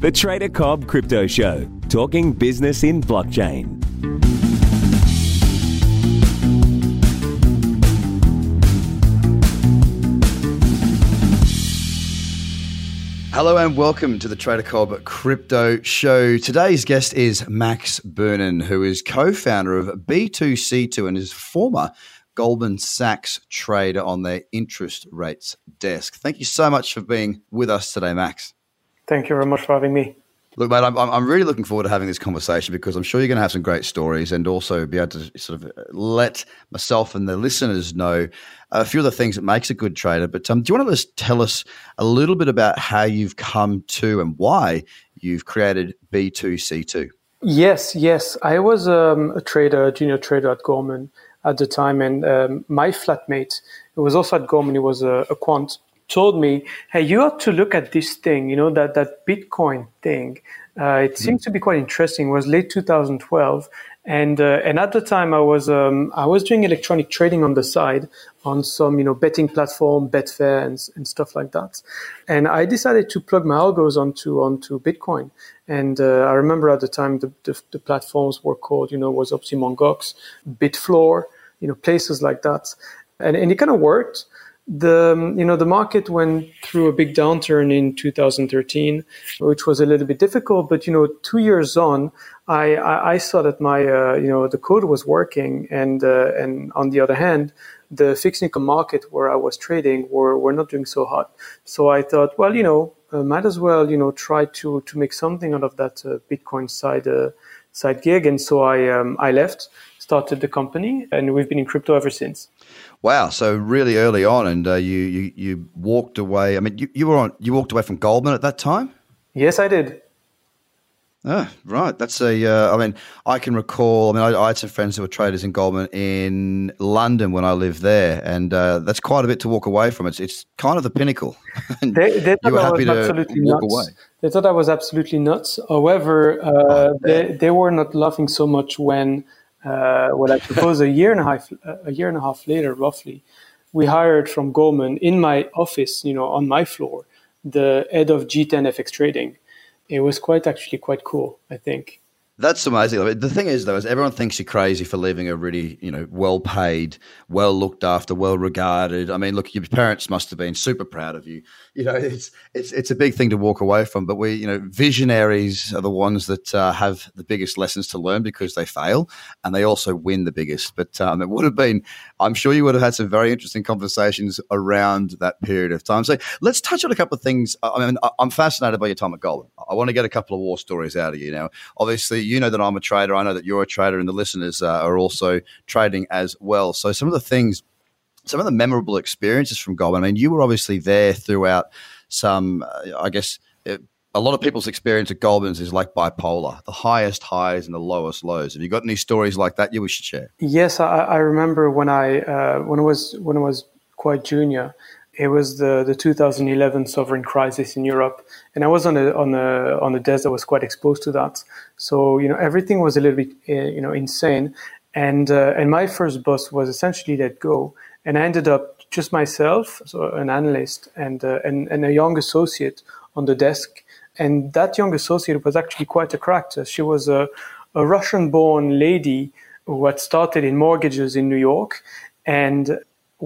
The Trader Cobb Crypto Show, talking business in blockchain. Hello and welcome to the Trader Cobb Crypto Show. Today's guest is Max Boonen, who is co-founder of B2C2 and is former Goldman Sachs trader on their interest rates desk. Thank you so much for being with us today, Max. Thank you very much for having me. Look, mate, I'm, I'm really looking forward to having this conversation because I'm sure you're going to have some great stories and also be able to sort of let myself and the listeners know a few of the things that makes a good trader. But um, do you want to just tell us a little bit about how you've come to and why you've created B2C2? Yes, yes. I was um, a trader, a junior trader at Goldman at the time, and um, my flatmate, who was also at Goldman, he was a, a quant, told me, "Hey, you ought to look at this thing. You know that that Bitcoin thing. Uh, it seems to be quite interesting." It was late 2012, and uh, and at the time I was um, I was doing electronic trading on the side on some you know betting platform, Betfair, and, and stuff like that. And I decided to plug my algos onto onto Bitcoin. And uh, I remember at the time the, the, the platforms were called you know was Mt. Gox, Bitfloor, you know places like that, and and it kind of worked the you know the market went through a big downturn in 2013, which was a little bit difficult. But you know, two years on, I I, I saw that my uh, you know the code was working, and uh, and on the other hand, the fixed income market where I was trading were were not doing so hot. So I thought, well, you know, uh, might as well you know try to to make something out of that uh, Bitcoin side uh, side gig, and so I um, I left, started the company, and we've been in crypto ever since. Wow! So really early on, and uh, you, you you walked away. I mean, you, you were on. You walked away from Goldman at that time. Yes, I did. Oh, right. That's a. Uh, I mean, I can recall. I mean, I, I, had some friends who were traders in Goldman in London when I lived there, and uh, that's quite a bit to walk away from. It's it's kind of the pinnacle. they, they you were happy to absolutely walk nuts. away. They thought I was absolutely nuts. However, uh, oh, they they were not laughing so much when uh, well, I suppose a year and a half, a year and a half later, roughly, we hired from Goldman in my office, you know, on my floor, the head of G10 FX trading. It was quite actually quite cool, I think. That's amazing. The thing is, though, is everyone thinks you're crazy for leaving a really, you know, well-paid, well looked after, well-regarded. I mean, look, your parents must have been super proud of you. You know, it's it's it's a big thing to walk away from. But we, you know, visionaries are the ones that uh, have the biggest lessons to learn because they fail and they also win the biggest. But um, it would have been, I'm sure you would have had some very interesting conversations around that period of time. So let's touch on a couple of things. I mean, I'm fascinated by your time at Goldman. I want to get a couple of war stories out of you now. Obviously you know that I'm a trader. I know that you're a trader, and the listeners uh, are also trading as well. So some of the things, some of the memorable experiences from Goldman. I mean, you were obviously there throughout some, uh, I guess. It, a lot of people's experience at Goldman's is like bipolar, the highest highs and the lowest lows. Have you got any stories like that you wish to share? Yes, I, I remember when I uh, when I was when I was quite junior it was the, the 2011 sovereign crisis in Europe, and I was on a on a on a desk that was quite exposed to that. So you know everything was a little bit uh, you know insane, and uh, and my first boss was essentially let go, and I ended up just myself, so an analyst and uh, and and a young associate on the desk, and that young associate was actually quite a character. She was a a Russian-born lady who had started in mortgages in New York, and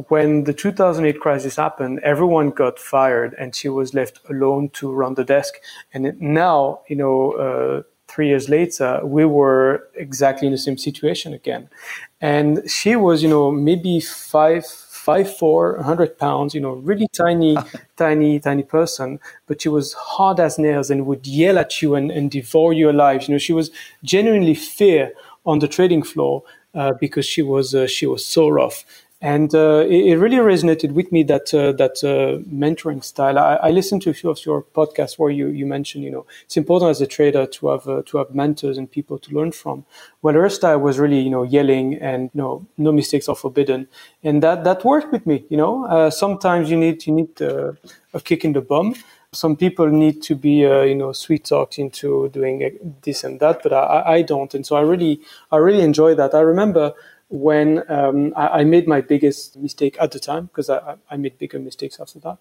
when the 2008 crisis happened, everyone got fired, and she was left alone to run the desk. And now, you know, uh, three years later, we were exactly in the same situation again. And she was, you know, maybe five, five, four, hundred pounds, you know, really tiny, tiny, tiny person, but she was hard as nails and would yell at you and, and devour your lives. You know, she was genuinely fear on the trading floor uh, because she was uh, she was so rough and uh, it, it, really resonated with me that uh, that uh, mentoring style. I, I, listened to a few of your podcasts where you you mentioned you know it's important as a trader to have uh, to have mentors and people to learn from. Well, her style was really you know yelling and you know no mistakes are forbidden, and that that worked with me. You know uh, sometimes you need you need uh, a kick in the bum. Some people need to be, you know, sweet talked into doing this and that, but I, I don't, and so I really, I really enjoy that. I remember when um, I, I, made my biggest mistake at the time because I, I, made bigger mistakes after that.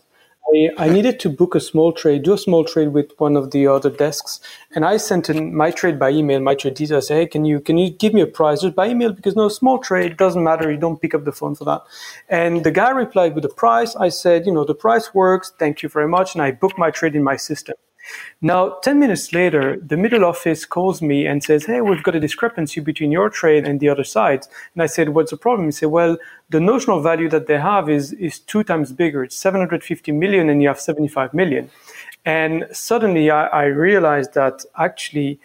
I, I, needed to book a small trade, do a small trade with one of the other desks, and I sent in my trade by email, my trade details. Say, hey, can you can you give me a price just by email because no small trade doesn't matter. You don't pick up the phone for that. And the guy replied with the price. I said, you know, the price works. Thank you very much, and I booked my trade in my system. Now, 10 minutes later, the middle office calls me and says, Hey, we've got a discrepancy between your trade and the other side. And I said, What's the problem? He said, Well, the notional value that they have is, is two times bigger. It's 750 million and you have 75 million. And suddenly I, I realized that actually,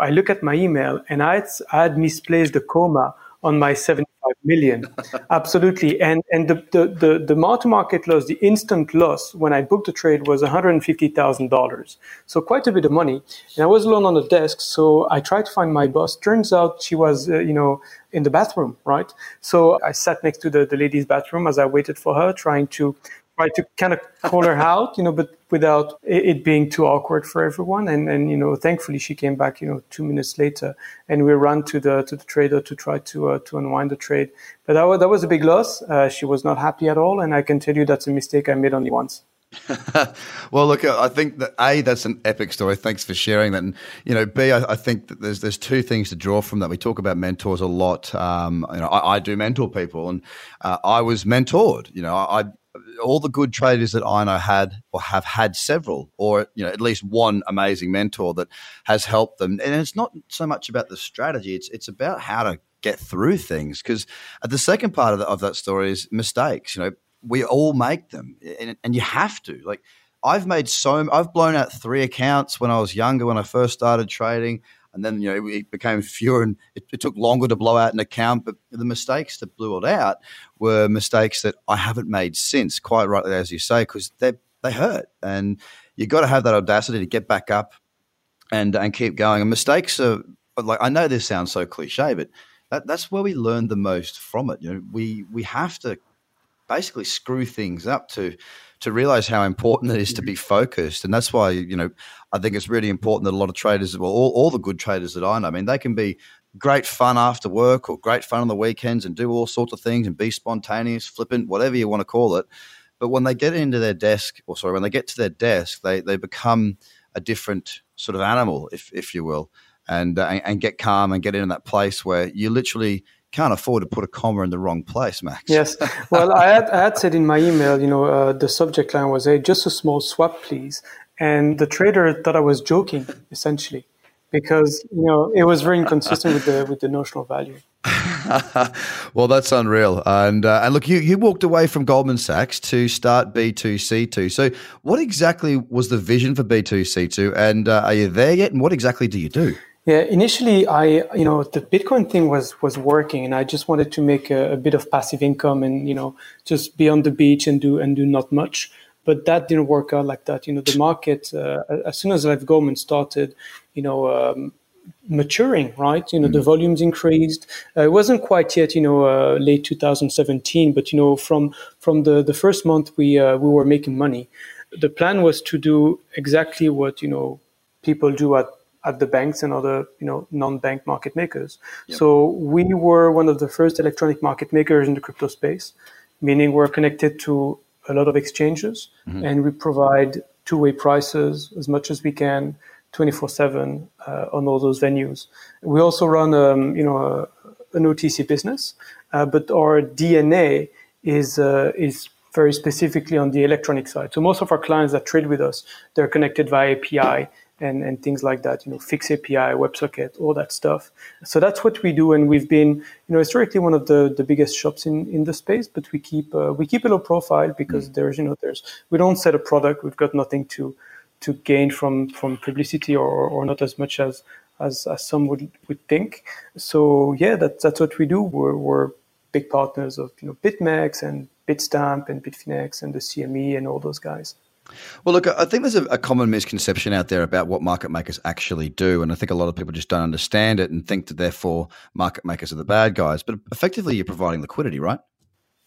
I look at my email and I had, I had misplaced the comma on my 75 million. Absolutely. And and the, the, the, the mark to market loss, the instant loss when I booked the trade was $150,000. So quite a bit of money. And I was alone on the desk. So I tried to find my boss. Turns out she was, uh, you know, in the bathroom, right? So I sat next to the, the ladies' bathroom as I waited for her, trying to try to kind of call her out, you know, but without it being too awkward for everyone. And, and, you know, thankfully she came back, you know, two minutes later and we ran to the, to the trader to try to, uh, to unwind the trade. But that was, that was a big loss. Uh, she was not happy at all. And I can tell you that's a mistake I made only once. well, look, I think that a that's an epic story. Thanks for sharing that. And you know, b I, I think that there's there's two things to draw from that. We talk about mentors a lot. Um, you know, I, I, do mentor people, and uh, I was mentored. You know, I all the good traders that I know had or have had several, or you know, at least one amazing mentor that has helped them. And it's not so much about the strategy; it's it's about how to get through things. Because the second part of, the, of that story is mistakes. You know, we all make them, and, and you have to. Like I've made so, I've blown out three accounts when I was younger when I first started trading and then you know it became fewer and it, it, took longer to blow out an account but the mistakes that blew it out were mistakes that i haven't made since quite rightly as you say because they they hurt. And you've got to have that audacity to get back up and and keep going. And mistakes are like i know this sounds so cliche but that, that's where we learn the most from it. You know we we have to basically screw things up to to realize how important it is to be focused. And that's why, you know, I think it's really important that a lot of traders, well, all, all the good traders that I know, I mean, they can be great fun after work or great fun on the weekends and do all sorts of things and be spontaneous, flippant, whatever you want to call it. But when they get into their desk, or sorry, when they get to their desk, they, they become a different sort of animal, if, if you will, and, uh, and get calm and get into that place where you literally can't afford to put a comma in the wrong place, Max. Yes. Well, I had, I had said in my email, you know, uh, the subject line was, hey, just a small swap, please. And the trader thought I was joking, essentially, because, you know, it was very inconsistent with the, with the notional value. well, that's unreal. And uh, and look, you, you walked away from Goldman Sachs to start B2C2. So, what exactly was the vision for B2C2? And uh, are you there yet? And what exactly do you do? Yeah, initially, I you know the Bitcoin thing was was working, and I just wanted to make a, a, bit of passive income, and you know just be on the beach and do and do not much. But that didn't work out like that. You know, the market uh, as soon as Live Goldman started, you know. Um, maturing right you know mm-hmm. the volumes increased uh, it wasn't quite yet you know uh, late 2017 but you know from from the the first month we uh, we were making money the plan was to do exactly what you know people do at at the banks and other you know non-bank market makers. Yep. So we were one of the first electronic market makers in the crypto space, meaning we're connected to a lot of exchanges mm-hmm. and we provide two-way prices as much as we can 24/7 uh, on all those venues. We also run um, you know a, an OTC business, uh, but our DNA is uh, is very specifically on the electronic side. So most of our clients that trade with us, they're connected via API and, and things like that, you know, Fix API, WebSocket, all that stuff. So that's what we do, and we've been, you know, historically one of the, the biggest shops in, in the space. But we keep uh, we keep a low profile because mm. there's, you know, there's we don't sell a product. We've got nothing to to gain from from publicity or, or not as much as as, as some would would think. So yeah, that's that's what we do. We're, we're big partners of you know BitMEX and Bitstamp and Bitfinex and the CME and all those guys. Well, look, I think there's a, a, common misconception out there about what market makers actually do. And I think a lot of people just don't understand it and think that therefore market makers are the bad guys. But effectively, you're providing liquidity, right?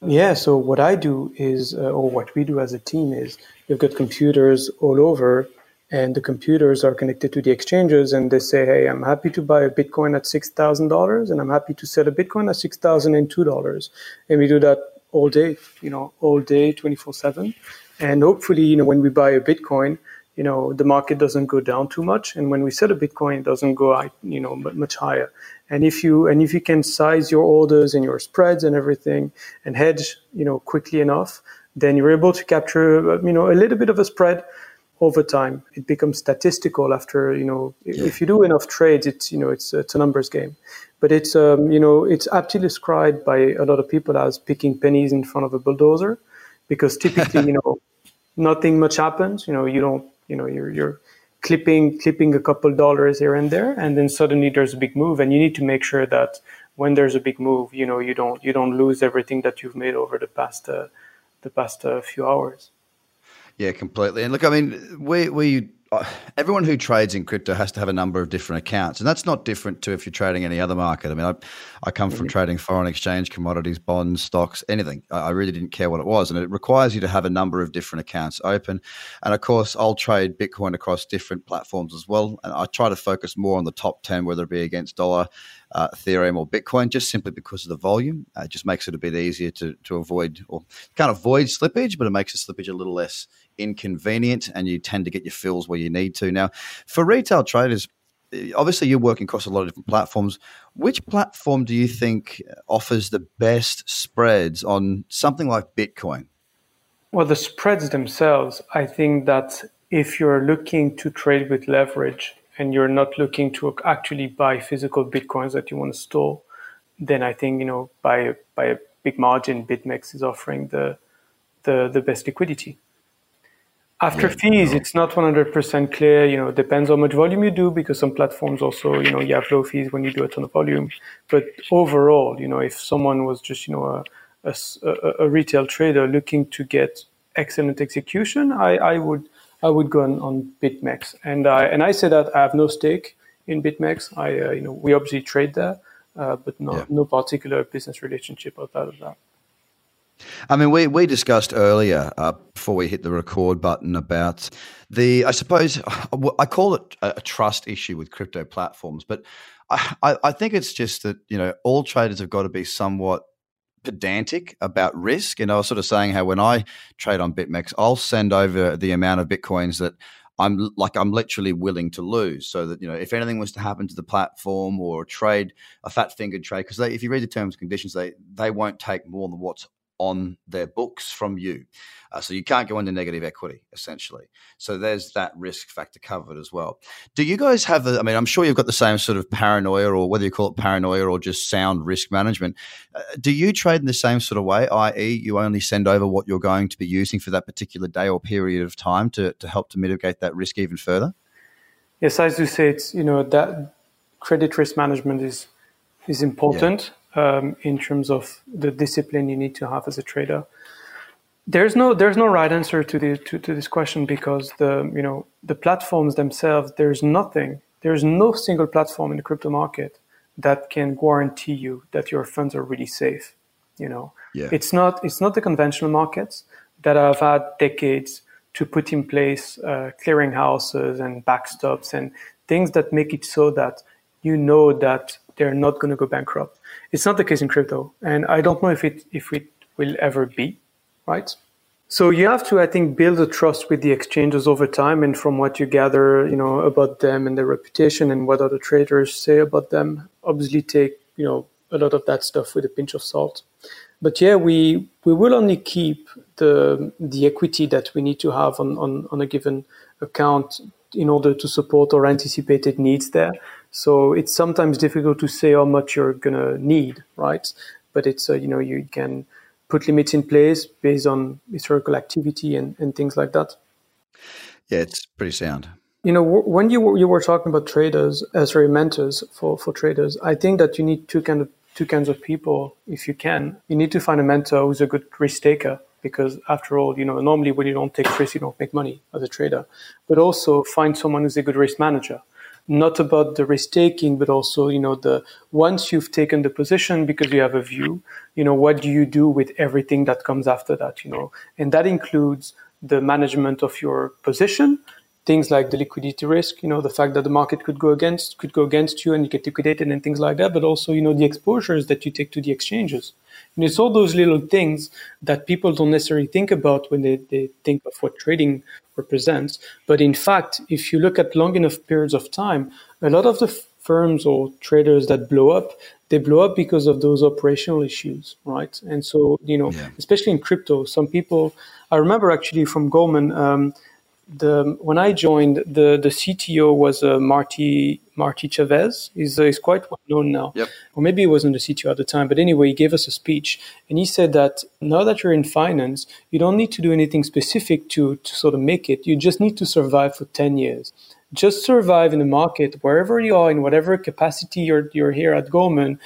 Yeah. So what I do is, uh, or what we do as a team is, we've got computers all over, and the computers are connected to the exchanges, and they say, "Hey, I'm happy to buy a Bitcoin at six thousand dollars, and I'm happy to sell a Bitcoin at six thousand and two dollars," and we do that all day, you know, all day, twenty four seven And hopefully, you know, when we buy a Bitcoin, you know, the market doesn't go down too much, and when we sell a Bitcoin, it doesn't go, you know, much higher. And if you and if you can size your orders and your spreads and everything, and hedge, you know, quickly enough, then you're able to capture, you know, a little bit of a spread over time. It becomes statistical after, you know, if you do enough trades, it's, you know, it's, it's a numbers game. But it's, um, you know, it's aptly described by a lot of people as picking pennies in front of a bulldozer, because typically, you know, nothing much happens. You know, you don't, you know, you're, you're clipping, clipping a couple dollars here and there, and then suddenly there's a big move, and you need to make sure that when there's a big move, you know, you don't, you don't lose everything that you've made over the past, uh, the past uh, few hours. Yeah, completely. And look, I mean, we we uh, everyone who trades in crypto has to have a number of different accounts, and that's not different to if you're trading any other market. I mean, I, I come from mm-hmm. trading foreign exchange, commodities, bonds, stocks, anything. I, I, really didn't care what it was, and it requires you to have a number of different accounts open. And of course, I'll trade Bitcoin across different platforms as well, and I try to focus more on the top ten, whether it be against dollar, uh, Ethereum, or Bitcoin, just simply because of the volume. Uh, it just makes it a bit easier to to avoid or can't avoid slippage, but it makes the slippage a little less inconvenient and you tend to get your fills where you need to. Now, for retail traders, eh, obviously you're working across a lot of different platforms. Which platform do you think offers the best spreads on something like Bitcoin? Well, the spreads themselves, I think that if you're looking to trade with leverage and you're not looking to actually buy physical Bitcoins that you want to store, then I think, you know, by, by a big margin, BitMEX is offering the, the, the best liquidity. After yeah, fees, it's not 100% clear. You know, it depends how much volume you do because some platforms also, you know, you have low fees when you do a ton of volume. But overall, you know, if someone was just, you know, a, a, a retail trader looking to get excellent execution, I, I would I would go on, on BitMEX. And I and I say that I have no stake in BitMEX. I uh, you know we obviously trade there, uh, but no yeah. no particular business relationship outside of that. I mean, we, we discussed earlier uh, before we hit the record button about the, I suppose, I call it a, trust issue with crypto platforms, but I, I think it's just that, you know, all traders have got to be somewhat pedantic about risk. And I was sort of saying how when I trade on BitMEX, I'll send over the amount of Bitcoins that I'm like I'm literally willing to lose, so that you know if anything was to happen to the platform or a trade a fat fingered trade, because if you read the terms and conditions, they they won't take more than what's on their books from you. Uh, so you can't go into negative equity, essentially. So there's that risk factor covered as well. Do you guys have, I mean, I'm sure you've got the same sort of paranoia, or whether you call it paranoia or just sound risk management. Uh, do you trade in the same sort of way, i.e., you only send over what you're going to be using for that particular day or period of time to, to help to mitigate that risk even further? Yes, as you say, it's, you know, that credit risk management is is important. Yeah um, in terms of the discipline you need to have as a trader. There's no there's no right answer to the to, to this question because the you know the platforms themselves there's nothing there's no single platform in the crypto market that can guarantee you that your funds are really safe. You know, yeah. it's not it's not the conventional markets that have had decades to put in place uh, clearinghouses and backstops and things that make it so that you know that they're not going to go bankrupt. It's not the case in crypto, and I don't know if it if it will ever be, right? So you have to, I think, build a trust with the exchanges over time, and from what you gather, you know, about them and their reputation and what other traders say about them, obviously take you know a lot of that stuff with a pinch of salt. But yeah, we we will only keep the the equity that we need to have on on, on a given account in order to support our anticipated needs there. So it's sometimes difficult to say how much you're gonna need, right? But it's uh, you know you can put limits in place based on historical activity and, and things like that. Yeah, it's pretty sound. You know, when you you were talking about traders, uh, sorry, mentors for for traders, I think that you need two kind of two kinds of people if you can. You need to find a mentor who's a good risk taker because after all, you know, normally when you don't take risk, you don't make money as a trader. But also find someone who's a good risk manager. Not about the risk taking, but also, you know, the once you've taken the position because you have a view, you know, what do you do with everything that comes after that, you know? And that includes the management of your position, things like the liquidity risk, you know, the fact that the market could go against could go against you and you get liquidated and things like that, but also, you know, the exposures that you take to the exchanges. And it's all those little things that people don't necessarily think about when they, they think of what trading represents. But in fact, if you look at long enough periods of time, a lot of the firms or traders that blow up, they blow up because of those operational issues, right? And so, you know, yeah. especially in crypto, some people, I remember actually from Goldman, um, the when I joined, the the CTO was uh, Marty Marty Chavez. He's, uh, he's quite well known now, yep. or maybe he wasn't the CTO at the time. But anyway, he gave us a speech, and he said that now that you're in finance, you don't need to do anything specific to to sort of make it. You just need to survive for ten years. Just survive in the market wherever you are in whatever capacity you're you're here at Goldman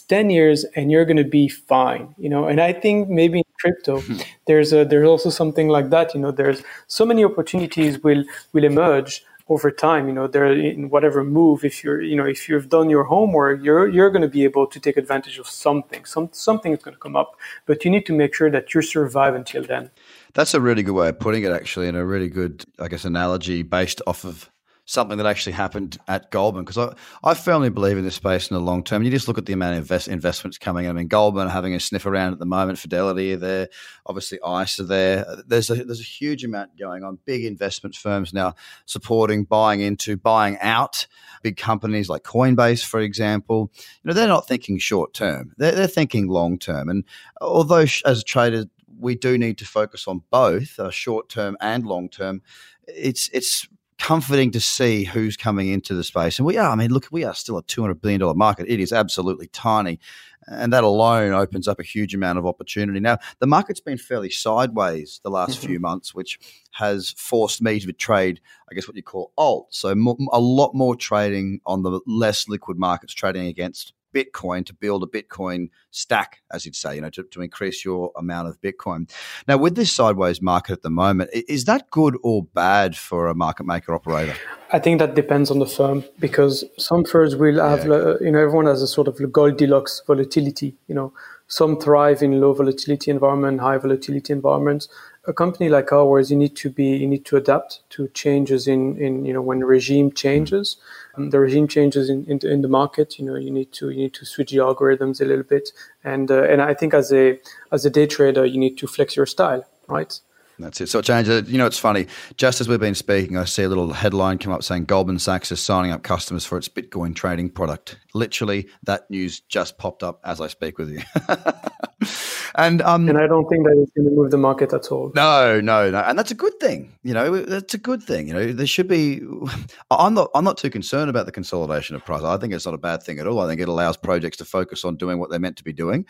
10 years and you're going to be fine you know? And i think maybe in crypto hmm. there's a there's also something like that you know? There's so many opportunities will will emerge over time you know? There in whatever move if you're you know if you've done your homework you're you're going to be able to take advantage of something. Some something is going to come up but you need to make sure that you survive until then. That's a really good way of putting it actually and a really good i guess analogy based off of something that actually happened at Goldman because I, I firmly believe in this space in the long term. You just look at the amount of invest, investments coming. In. I mean, Goldman having a sniff around at the moment, Fidelity are there, obviously ICE are there. There's a, there's a huge amount going on. Big investment firms now supporting, buying into, buying out big companies like Coinbase, for example. You know, they're not thinking short term; they're, they're thinking long term. And although as traders we do need to focus on both uh, short term and long term. It's it's comforting to see who's coming into the space. And we are, I mean, look, we are still a $200 billion market. It is absolutely tiny. And that alone opens up a huge amount of opportunity. Now, the market's been fairly sideways the last mm-hmm. few months, which has forced me to trade, I guess, what you call alt. So, a lot more trading on the less liquid markets, trading against Bitcoin to build a Bitcoin stack, as you'd say, you know, to, to increase your amount of Bitcoin. Now, with this sideways market at the moment, is that good or bad for a market maker operator? I think that depends on the firm because some firms will have, yeah, you know, everyone has a sort of Goldilocks volatility. You know, some thrive in low volatility environment, high volatility environments a company like ours, you need to be you need to adapt to changes in in you know when regime changes, um, the regime changes in, in, in the market. You know you need to you need to switch the algorithms a little bit, and uh, and I think as a as a day trader, you need to flex your style, right? That's it. So it. You know, it's funny. Just as we've been speaking, I see a little headline come up saying Goldman Sachs is signing up customers for its Bitcoin trading product. Literally, that news just popped up as I speak with you. And um, and I don't think that it's going to move the market at all. No, no, no, and that's a good thing. You know, that's a good thing. You know, there should be. I'm not. I'm not too concerned about the consolidation of price. I think it's not a bad thing at all. I think it allows projects to focus on doing what they're meant to be doing,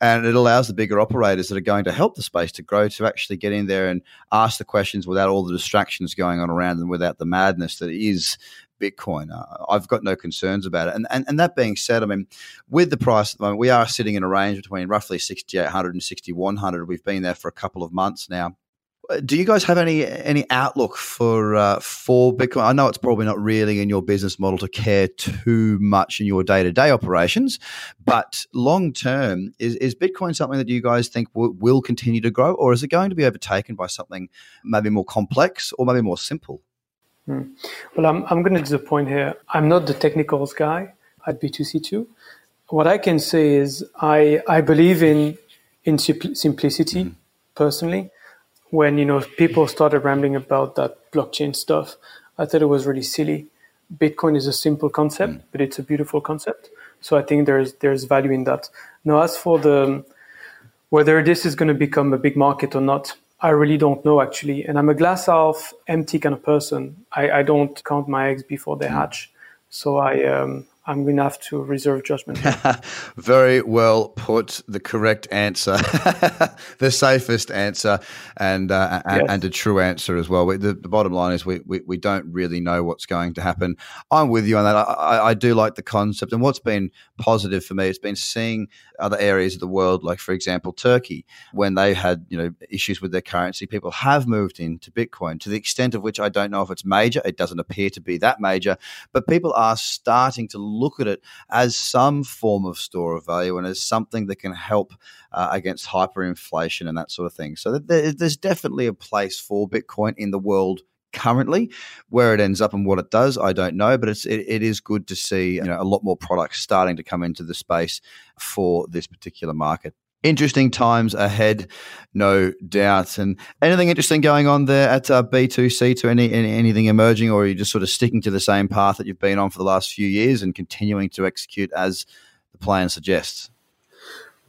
and it allows the bigger operators that are going to help the space to grow to actually get in there and ask the questions without all the distractions going on around them, without the madness that is Bitcoin. Uh, I've got no concerns about it. And, and and that being said, I mean, with the price at the moment, we are sitting in a range between roughly 6,800 and 6,100. We've been there for a couple of months now. Uh, do you guys have any any outlook for uh, for Bitcoin? I know it's probably not really in your business model to care too much in your day to day operations, but long term, is, is Bitcoin something that you guys think w- will continue to grow, or is it going to be overtaken by something maybe more complex or maybe more simple? Hmm. Well, I'm, I'm going to disappoint here. I'm not the technicals guy at B2C2. What I can say is I, I believe in, in simplicity mm-hmm. personally. When, you know, people started rambling about that blockchain stuff, I thought it was really silly. Bitcoin is a simple concept, mm-hmm. but it's a beautiful concept. So I think there's, there's value in that. Now, as for the, whether this is going to become a big market or not, I really don't know actually. And I'm a glass half empty kind of person. I, I don't count my eggs before they hatch. So I um, I'm going to have to reserve judgment. Very well put. The correct answer, the safest answer, and uh, yes. and, a true answer as well. We, the, the, bottom line is we, we, we don't really know what's going to happen. I'm with you on that. I, I do like the concept, and what's been positive for me has been seeing other areas of the world, like for example Turkey, when they had you know issues with their currency, people have moved into Bitcoin to the extent of which I don't know if it's major. It doesn't appear to be that major, but people are starting to look at it as some form of store of value and as something that can help uh, against hyperinflation and that sort of thing. So there, there's definitely a place for Bitcoin in the world currently. Where it ends up and what it does, I don't know, but it's it, it is good to see you know a lot more products starting to come into the space for this particular market. Interesting times ahead, no doubt. And anything interesting going on there at uh, B2C2 any, any anything emerging, or are you just sort of sticking to the same path that you've been on for the last few years and continuing to execute as the plan suggests?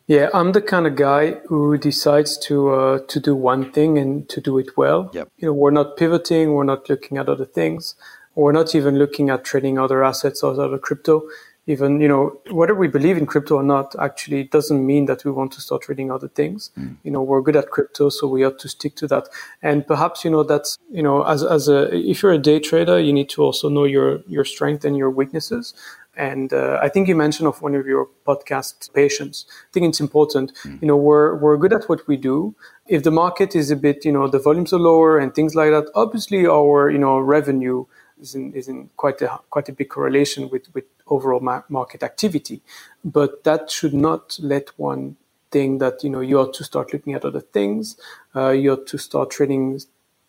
Yeah, I'm the kind of guy who decides to uh, to do one thing and to do it well. Yep. You know, we're not pivoting, we're not looking at other things, we're not even looking at trading other assets or other crypto. Even you know, whether we believe in crypto or not, actually doesn't mean that we want to start trading other things. Mm. You know, we're good at crypto, so we ought to stick to that. And perhaps you know that's you know, as as a if you're a day trader, you need to also know your your strength and your weaknesses. And uh, I think you mentioned of one of your podcast patience. I think it's important. Mm. You know, we're we're good at what we do. If the market is a bit, you know, the volumes are lower and things like that, obviously our you know revenue is in is in quite a quite a big correlation with with overall ma- market activity. But that should not let one think that you know you ought to start looking at other things. Uh, you ought to start trading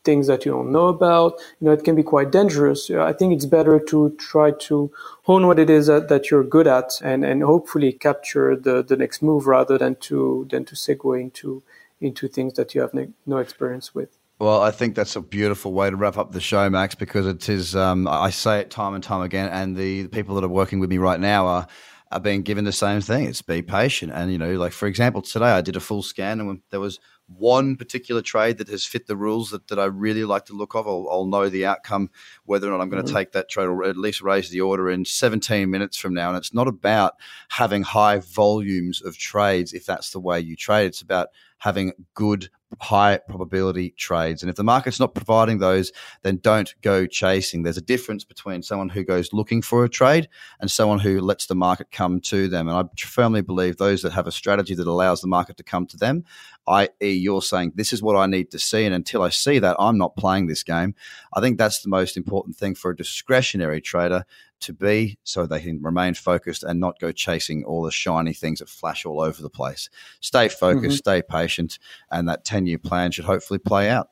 things that you don't know about. You know, it can be quite dangerous. I think it's better to try to hone what it is that, that you're good at and, and hopefully capture the, the next move rather than to than to segue into into things that you have ne- no experience with. Well, I think that's a beautiful way to wrap up the show, Max, because it is. Um, I say it time and time again, and the, the people that are working with me right now are are being given the same thing. It's be patient, and you know, like for example, today I did a full scan, and there was one particular trade that has fit the rules that, that I really like to look of, I'll, I'll know the outcome, whether or not I'm going mm-hmm. to take that trade or at least raise the order in 17 minutes from now. And it's not about having high volumes of trades if that's the way you trade. It's about having good high probability trades. And if the market's not providing those, then don't go chasing. There's a difference between someone who goes looking for a trade and someone who lets the market come to them. And I firmly believe those that have a strategy that allows the market to come to them, i.e., you're saying, this is what I need to see. And until I see that, I'm not playing this game. I think that's the most important thing for a discretionary trader to be so they can remain focused and not go chasing all the shiny things that flash all over the place. Stay focused, mm-hmm. stay patient, and that 10 year plan should hopefully play out.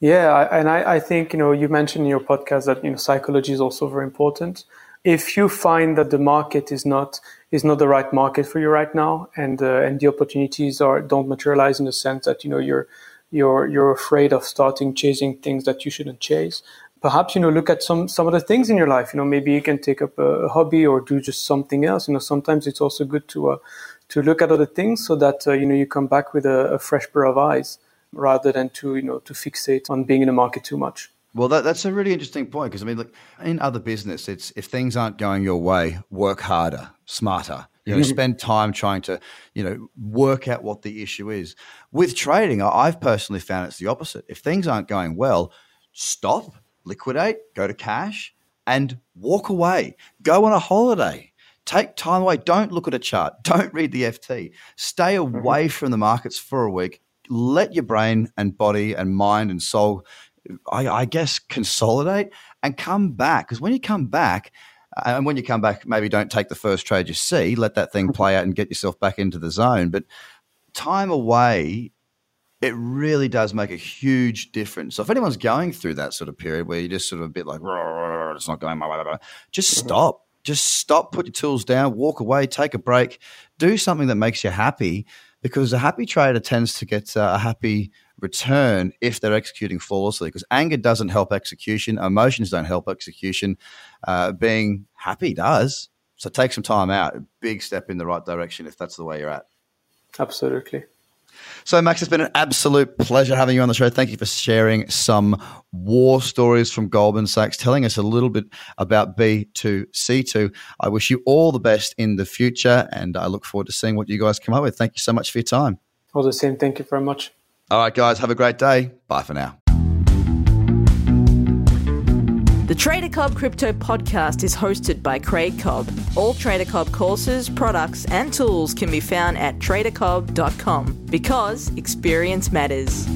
Yeah, and I, I, think you know you mentioned in your podcast that you know psychology is also very important. If you find that the market is not is not the right market for you right now, and uh, and the opportunities are don't materialize in the sense that you know you're you're you're afraid of starting chasing things that you shouldn't chase, perhaps you know look at some some of the things in your life. You know maybe you can take up a, a hobby or do just something else. You know sometimes it's also good to uh, to look at other things so that uh, you know you come back with a, a, fresh pair of eyes rather than to you know to fixate on being in the market too much well that, that's a really interesting point because i mean look in other business it's if things aren't going your way work harder smarter you know, spend time trying to, you know, work out what the issue is. With trading, I've personally found it's the opposite. If things aren't going well, stop, liquidate, go to cash, and walk away. Go on a holiday. Take time away. Don't look at a chart. Don't read the FT. Stay mm-hmm. away mm-hmm. from the markets for a week. Let your brain and body and mind and soul, I, I guess, consolidate and come back. Because when you come back, uh, and when you come back, maybe don't take the first trade you see. Let that thing play out and get yourself back into the zone. But time away it really does make a huge difference. So if anyone's going through that sort of period where you're just sort of a bit like, it's not going my way, just mm-hmm. stop. Just stop, put your tools down, walk away, take a break, do something that makes you happy because a happy trader tends to get uh, a happy return if they're executing flawlessly because anger doesn't help execution, emotions don't help execution. Uh, being happy does. So take some time out, a big step in the right direction if that's the way you're at. Absolutely. So, Max, it's been an absolute pleasure having you on the show. Thank you for sharing some war stories from Goldman Sachs, telling us a little bit about B2C2. I wish you all the best in the future, and I look forward to seeing what you guys come up with. Thank you so much for your time. All the same. Thank you very much. All right, guys, have a great day. Bye for now. The Trader Cobb Crypto Podcast is hosted by Craig Cobb. All Trader Cobb courses, products, and tools can be found at tradercobb.com because experience matters.